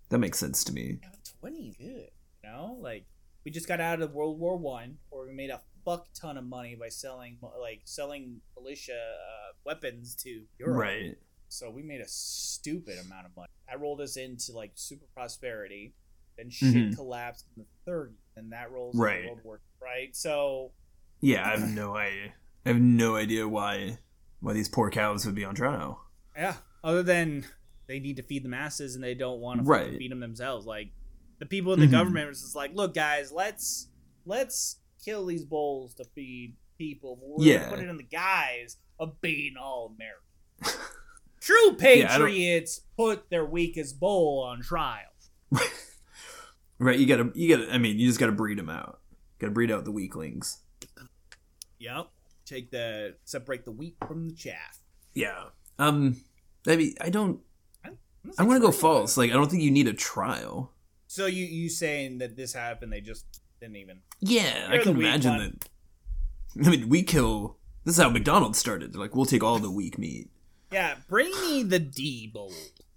that makes sense to me. Twenty, good. You know, like we just got out of World War One, where we made a fuck ton of money by selling like selling militia uh, weapons to Europe. Right. So we made a stupid amount of money. That rolled us into like super prosperity. Then shit Mhm. collapsed in the 30s, and that rolls Right. into World War. Right. So Yeah, I have no idea. I have no idea why why these poor cows would be on trial. yeah. Other than they need to feed the masses and they don't want to Right. feed them themselves. Like the people in the Mhm. government was just like, look, guys, let's let's kill these bulls to feed people. We're Yeah. put it in the guise of being all American. True Yeah, patriots put their weakest bull on trial. Right, you gotta, you gotta. I mean, you just gotta breed them out. Gotta breed out the weaklings. Yep. Take the separate the wheat from the chaff. Yeah. Um. I mean, I don't. I'm I'm gonna go false. Like, I don't think you need a trial. So you you saying that this happened? They just didn't even. Yeah, I can imagine one. that. I mean, we kill. This is how McDonald's started. They're like, we'll take all the weak meat. Yeah, bring me the D bowl.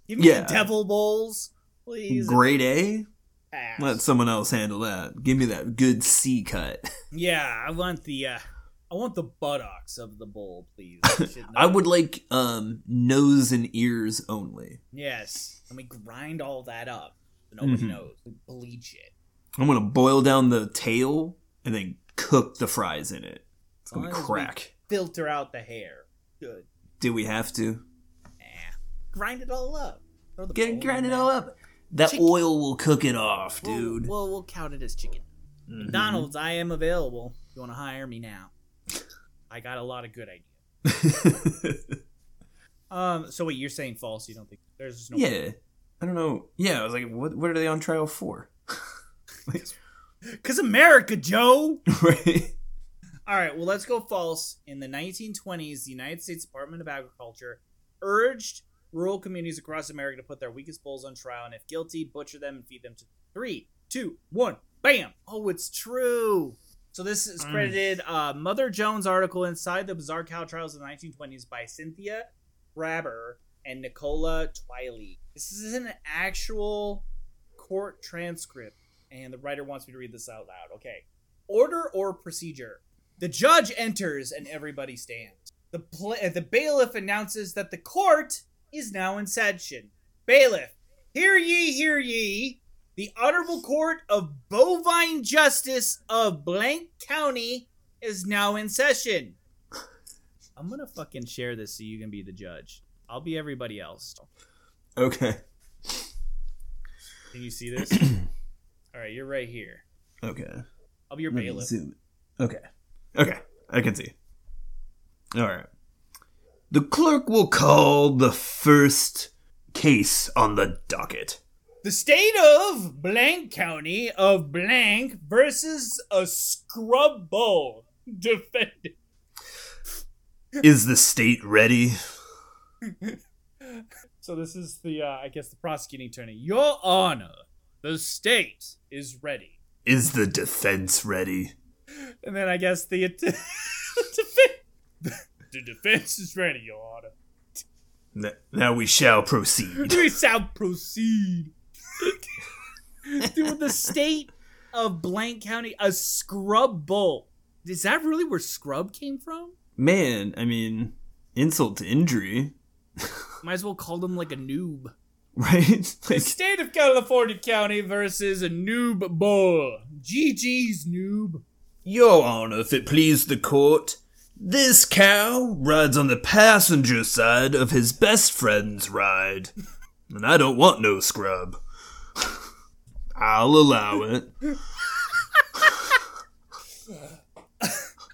Give me Yeah. the devil bowls, please. Grade A. Pass. Let someone else handle that. Give me that good C cut. Yeah, I want the uh I want the buttocks of the bowl, please. I would like um nose and ears only. Yes, and we grind all that up. So nobody Mhm. knows. We bleach it. I'm gonna boil down the tail and then cook the fries in it. It's gonna be As long as we crack. Filter out the hair. Good. Do we have to? Eh. Grind it all up. Get grind it all up. That Chicken. oil will cook it off, We'll- dude. We'll, we'll count it as chicken. Mhm. McDonald's, I am available. You want to hire me now? I got a lot of good ideas. Um. So wait, you're saying false? You don't think there's no? yeah. I don't know. Yeah, I was like, what what are they on trial for? Like, Cause America, Joe. right? All right. Well, let's go false. In the 1920s, the United States Department of Agriculture urged rural communities across America to put their weakest bulls on trial, and if guilty, butcher them and feed them to three, two, one, bam. Oh, it's true. So this is Mm. credited uh, Mother Jones article inside the bizarre cow trials of the 1920s by Cynthia Graber and Nicola Twilley. This is an actual court transcript, and the writer wants me to read this out loud. Okay. Order or procedure. The judge enters and everybody stands. The pla- uh, the bailiff announces that the court is now in session. Bailiff, hear ye, hear ye. The Honorable Court of Bovine Justice of Blank County is now in session. I'm gonna fucking share this so you can be the judge. I'll be everybody else. Okay. Can you see this? All right, you're right here. Okay. I'll be your Let me bailiff. zoom. Okay. Okay. I can see. All right. The clerk will call the first case on the docket. The state of blank county of blank versus a scrub bull. Defendant. Is the state ready? So this is the, uh, I guess, the prosecuting attorney. Your Honor, the state is ready. Is the defense ready? And then I guess the, att- defen- the defense is ready, Your Honor. Now we shall proceed. We shall proceed. Dude, the state of blank county, a scrub bull. Is that really where scrub came from? Man, I mean, insult to injury, Might as well call them like a noob. right? The state of California County versus a noob bull. GG's noob. Your Honor, if it please the court, this cow rides on the passenger side of his best friend's ride. And I don't want no scrub. I'll allow it.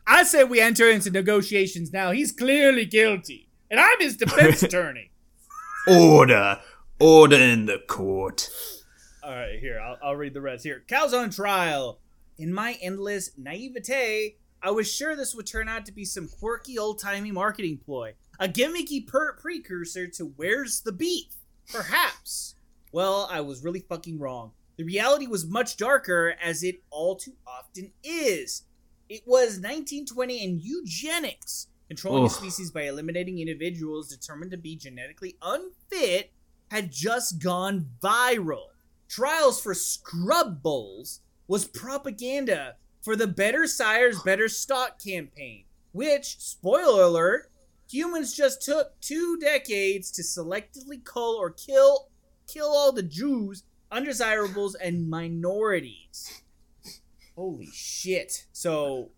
I say we enter into negotiations now. He's clearly guilty. And I'm his defense attorney. Order! Order in the court. All right, here I'll, I'll read the rest. Here, cows on trial. In my endless naivete, I was sure this would turn out to be some quirky old timey marketing ploy, a gimmicky per- precursor to "Where's the Beef?" Perhaps. Well, I was really fucking wrong. The reality was much darker, as it all too often is. It was 1920 and eugenics, controlling a species by eliminating individuals determined to be genetically unfit, had just gone viral. Trials for scrub bulls was propaganda for the Better Sires, Better Stock campaign, which, spoiler alert, humans just took two decades to selectively cull or kill kill all the Jews, undesirables, and minorities. Holy shit. So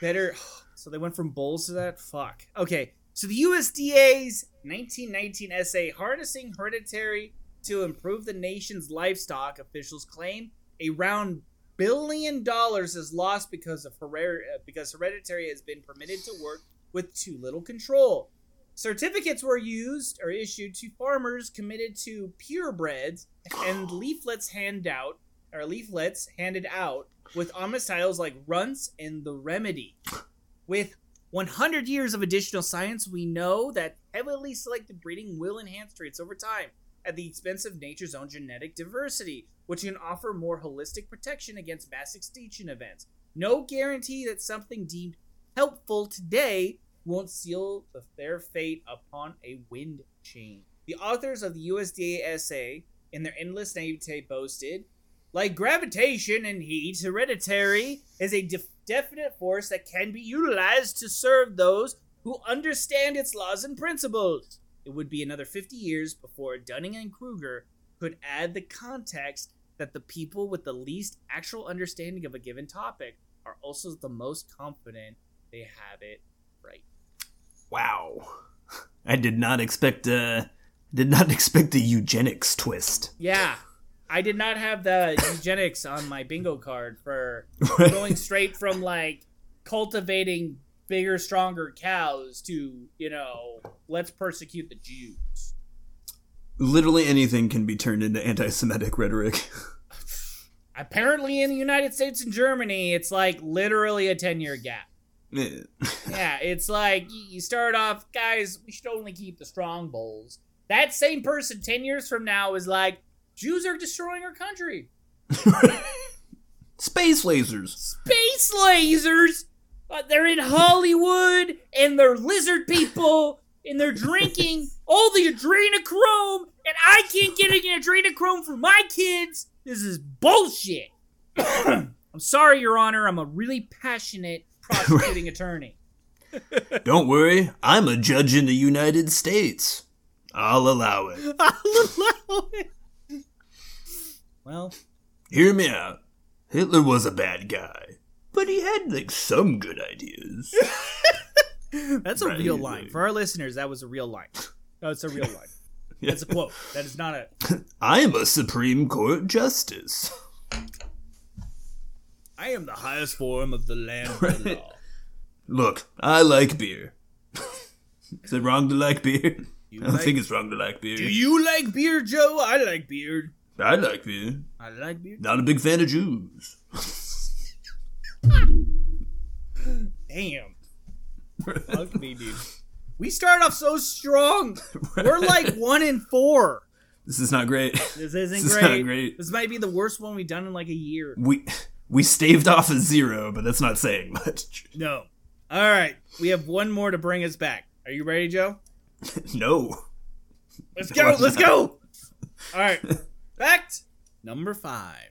better so they went from bulls to that? Fuck. Okay. So the USDA's 1919 essay harnessing hereditary to improve the nation's livestock officials claim a round billion dollars is lost because of hered- uh, because hereditary has been permitted to work with too little control. Certificates were used or issued to farmers committed to purebreds and leaflets hand out or leaflets handed out with ominous titles like runts and the remedy. With 100 years of additional science, we know that heavily selected breeding will enhance traits over time at the expense of nature's own genetic diversity, which can offer more holistic protection against mass extinction events. No guarantee that something deemed helpful today won't seal the fair fate upon a wind chain. The authors of the USDA essay, in their endless naivete, boasted like gravitation and heat, hereditary is a def- definite force that can be utilized to serve those who understand its laws and principles. It would be another 50 years before Dunning and Kruger could add the context that the people with the least actual understanding of a given topic are also the most confident they have it right. Wow. I did not expect a did not expect a eugenics twist. Yeah, I did not have the eugenics on my bingo card for going straight from like cultivating bigger, stronger cows to, you know, let's persecute the Jews. Literally anything can be turned into anti-Semitic rhetoric. Apparently, in the United States and Germany, it's like literally a 10 year gap. Eh. Yeah, it's like you start off, guys, we should only keep the strong bulls. That same person 10 years from now is like, Jews are destroying our country. Space lasers. Space lasers! They're in Hollywood, and they're lizard people, and they're drinking all the adrenochrome, and I can't get any adrenochrome for my kids. This is bullshit. I'm sorry, Your Honor. I'm a really passionate prosecuting attorney. Don't worry, I'm a judge in the United States. I'll allow it. well, Hear me out. Hitler was a bad guy, but he had like some good ideas. that's a Right. real line. For our listeners, that was a real line. That's a real line. That's a quote. That is not a. I am a Supreme Court justice. I am the highest form of the land of the law. Look, I like beer. Is it wrong to like beer? You I don't like- think it's wrong to like beer. Do you like beer, Joe? I like beer. I like beer. I like beer. Not a big fan of Jews. Damn. Fuck me, dude. We started off so strong. We're like one in four. This is not great. This isn't This is great. not great. This might be the worst one we've done in like a year. We we staved off a zero, but that's not saying much. No. All right. We have one more to bring us back. Are you ready, Joe? no. Let's go. Let's go. All right. Fact number five.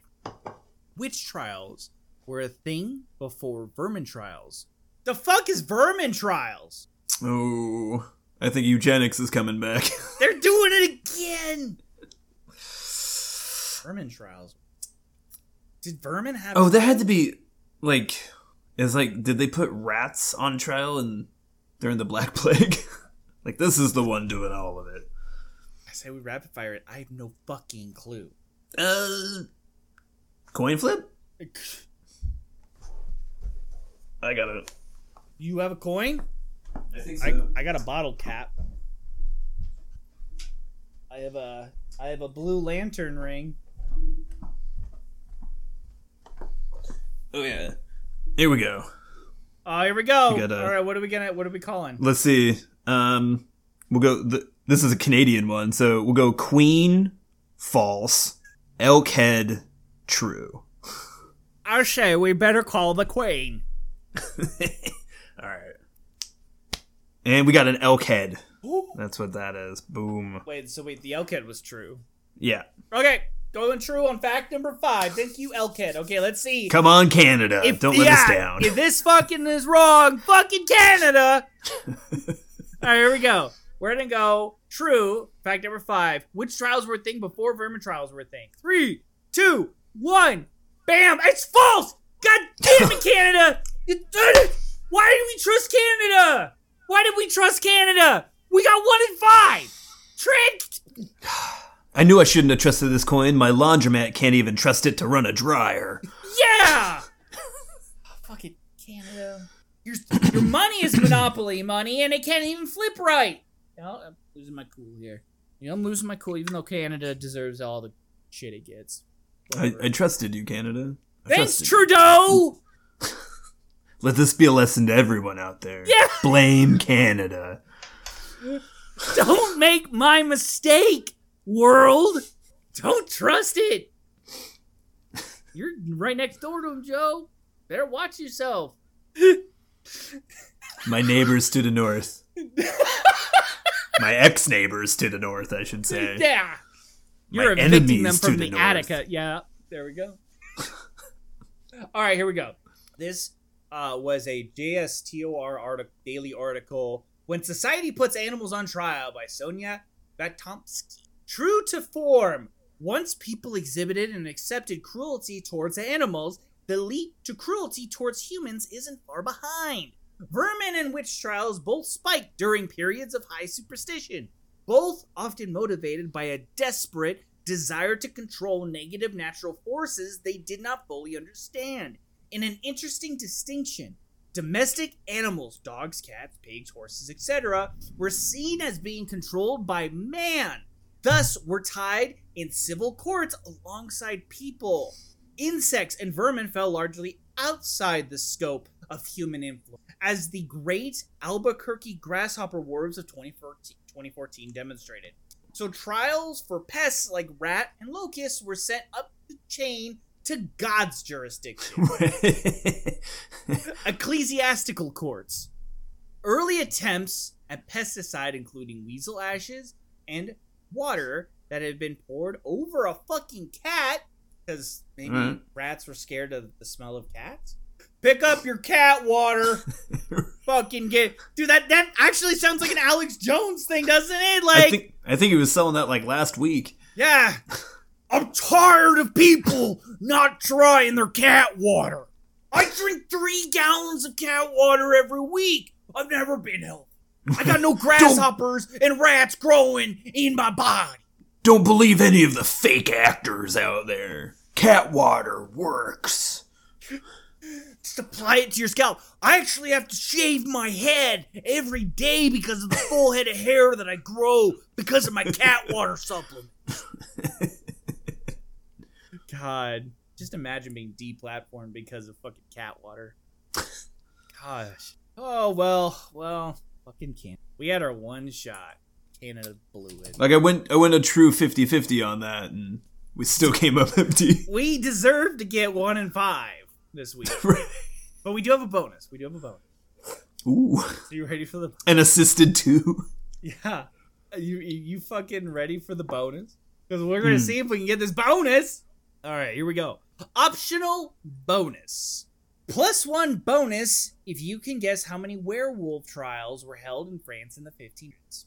Witch trials were a thing before vermin trials? The fuck is vermin trials? Oh, I think eugenics is coming back. They're doing it again. Vermin trials. Did vermin have? oh, there had to be like, it's like, did they put rats on trial and during the Black Plague? like this is the one doing all of it. I say we rapid fire it. I have no fucking clue. Uh, coin flip. I got it. You have a coin? I think I, I got a bottle cap. I have a I have a blue lantern ring. Oh yeah. Here we go. Oh, here we go. We gotta- All right, what are we gonna? What are we calling? Let's see. Um, we'll go. The, this is a Canadian one, so we'll go Queen, false, Elkhead, true. I say we better call the queen. And we got an Elkhead. That's what that is. Boom. Wait, so wait, the elk head was true. Yeah. Okay, going true on fact number five. Thank you, Elkhead. Okay, let's see. Come on, Canada. If- Don't let us down. If this fucking is wrong, fucking Canada. All right, here we go. We're gonna go true. Fact number five. Witch trials were a thing before vermin trials were a thing? Three, two, one. Bam! It's false. God damn it, Canada! You did it! Why did we trust Canada? Why did we trust Canada? We got one in five. Tricked. I knew I shouldn't have trusted this coin. My laundromat can't even trust it to run a dryer. Yeah. Fucking Canada. Your your money is monopoly money, and it can't even flip right. You know, I'm losing my cool here. You know, I'm losing my cool, even though Canada deserves all the shit it gets. I, I trusted you, Canada. I Thanks, trusted. Trudeau. Let this be a lesson to everyone out there. Yeah. Blame Canada. Don't make my mistake, world. Don't trust it. You're right next door to him, Joe. Better watch yourself. My neighbors to the north. My ex neighbors to the north, I should say. Yeah. My You're evicting them from to the, the north. Attica. Yeah, there we go. All right, here we go. This uh, was a JSTOR artic- daily article when society puts animals on trial by Sonia Batomsky. True to form, once people exhibited and accepted cruelty towards animals, the leap to cruelty towards humans isn't far behind. Vermin and witch trials both spiked during periods of high superstition both often motivated by a desperate desire to control negative natural forces they did not fully understand. In an interesting distinction, domestic animals, dogs, cats, pigs, horses, etc., were seen as being controlled by man, thus were tied in civil courts alongside people. Insects and vermin fell largely outside the scope of human influence, as the great Albuquerque grasshopper wars of 2014, 2014 demonstrated. So trials for pests like rat and locust were sent up the chain to God's jurisdiction, ecclesiastical courts. Early attempts at pesticide, including weasel ashes and water that had been poured over a fucking cat, because maybe Right. rats were scared of the smell of cats. Pick up your cat water. fucking get dude. That that actually sounds like an Alex Jones thing, doesn't it? Like, I think I think he was selling that like last week. yeah. I'm tired of people not trying their cat water. I drink three gallons of cat water every week. I've never been healthy. I got no grasshoppers and rats growing in my body. Don't believe any of the fake actors out there. Cat water works. Just apply it to your scalp. I actually have to shave my head every day because of the full head of hair that I grow because of my cat water supplement. God, just imagine being deplatformed because of fucking cat water. Gosh. Oh well, well, fucking Canada. We had our one shot. Canada blew it. Like I went I went a true 50-50 on that and we still came up empty. We deserve to get one in five this week, but we do have a bonus. We do have a bonus. Ooh. So you ready for the? And assisted too. Yeah, you you you fucking ready for the bonus? Because we're gonna hmm. see if we can get this bonus. All right, here we go. Optional bonus. Plus one bonus if you can guess how many werewolf trials were held in France in the 1500s.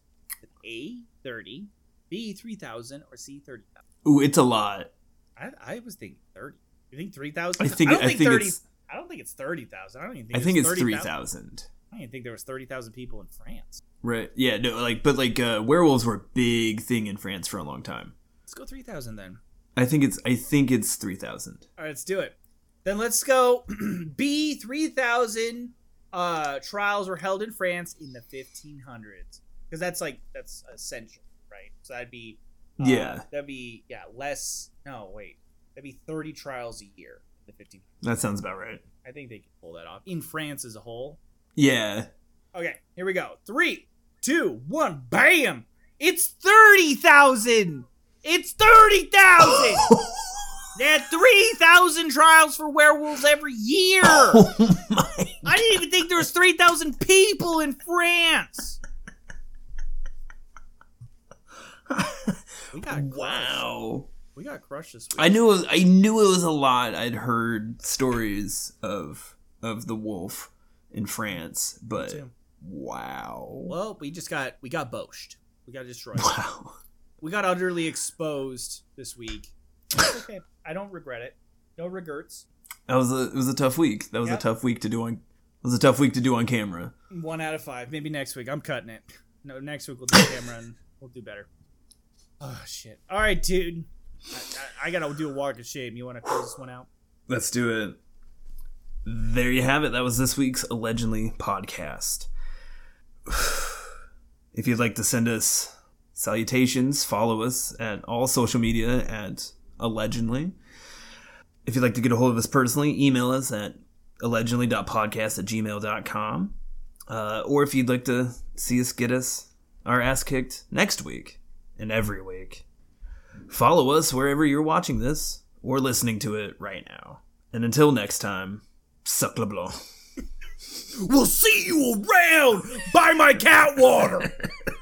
A, 30, B, 3,000, or C, 30,000. Ooh, it's a lot. I, I was thinking 30. You think 3,000? I think don't I think 30 it's I don't think it's 30,000. I don't even think I think it's 30,000. 3000. I didn't think there was 30,000 people in France. Right. Yeah, no, like but like uh werewolves were a big thing in France for a long time. Let's go 3,000 then. I think it's I think it's 3000. All right, let's do it. Then let's go. B three thousand uh, trials were held in France in the fifteen hundreds because that's like that's essential, right? So that'd be Uh, Yeah. that'd be yeah less. No, wait, that'd be thirty trials a year. In the fifteen. That sounds about right. I think they can pull that off in France as a whole. Yeah. Okay, here we go. Three, two, one, bam! It's thirty thousand. It's thirty thousand. they had three thousand trials for werewolves every year. oh my. I didn't even think there was three thousand people in France. We got. Wow. We got crushed this week. I knew it, I knew it was a lot. I'd heard stories of of the wolf in France, but wow. Well, we just got we got boshed. We got destroyed. Wow. We got utterly exposed this week. It's okay. I don't regret it. No regrets. That was a it was a tough week. That was Yep. a tough week to do on it was a tough week to do on camera. One out of five. Maybe next week. I'm cutting it. No, next week we'll do camera and we'll do better. Oh shit! All right, dude. I, I, I gotta do a walk of shame. You want to close this one out? Let's do it. There you have it. That was this week's allegedly podcast. If you'd like to send us salutations, follow us at all social media at allegedly. If you'd like to get a hold of us personally, email us at allegedly.podcast at gmail.com. Uh, or if you'd like to see us get us our ass kicked next week and every week, follow us wherever you're watching this or listening to it right now. And until next time, suck. We'll see you around. Buy my cat water.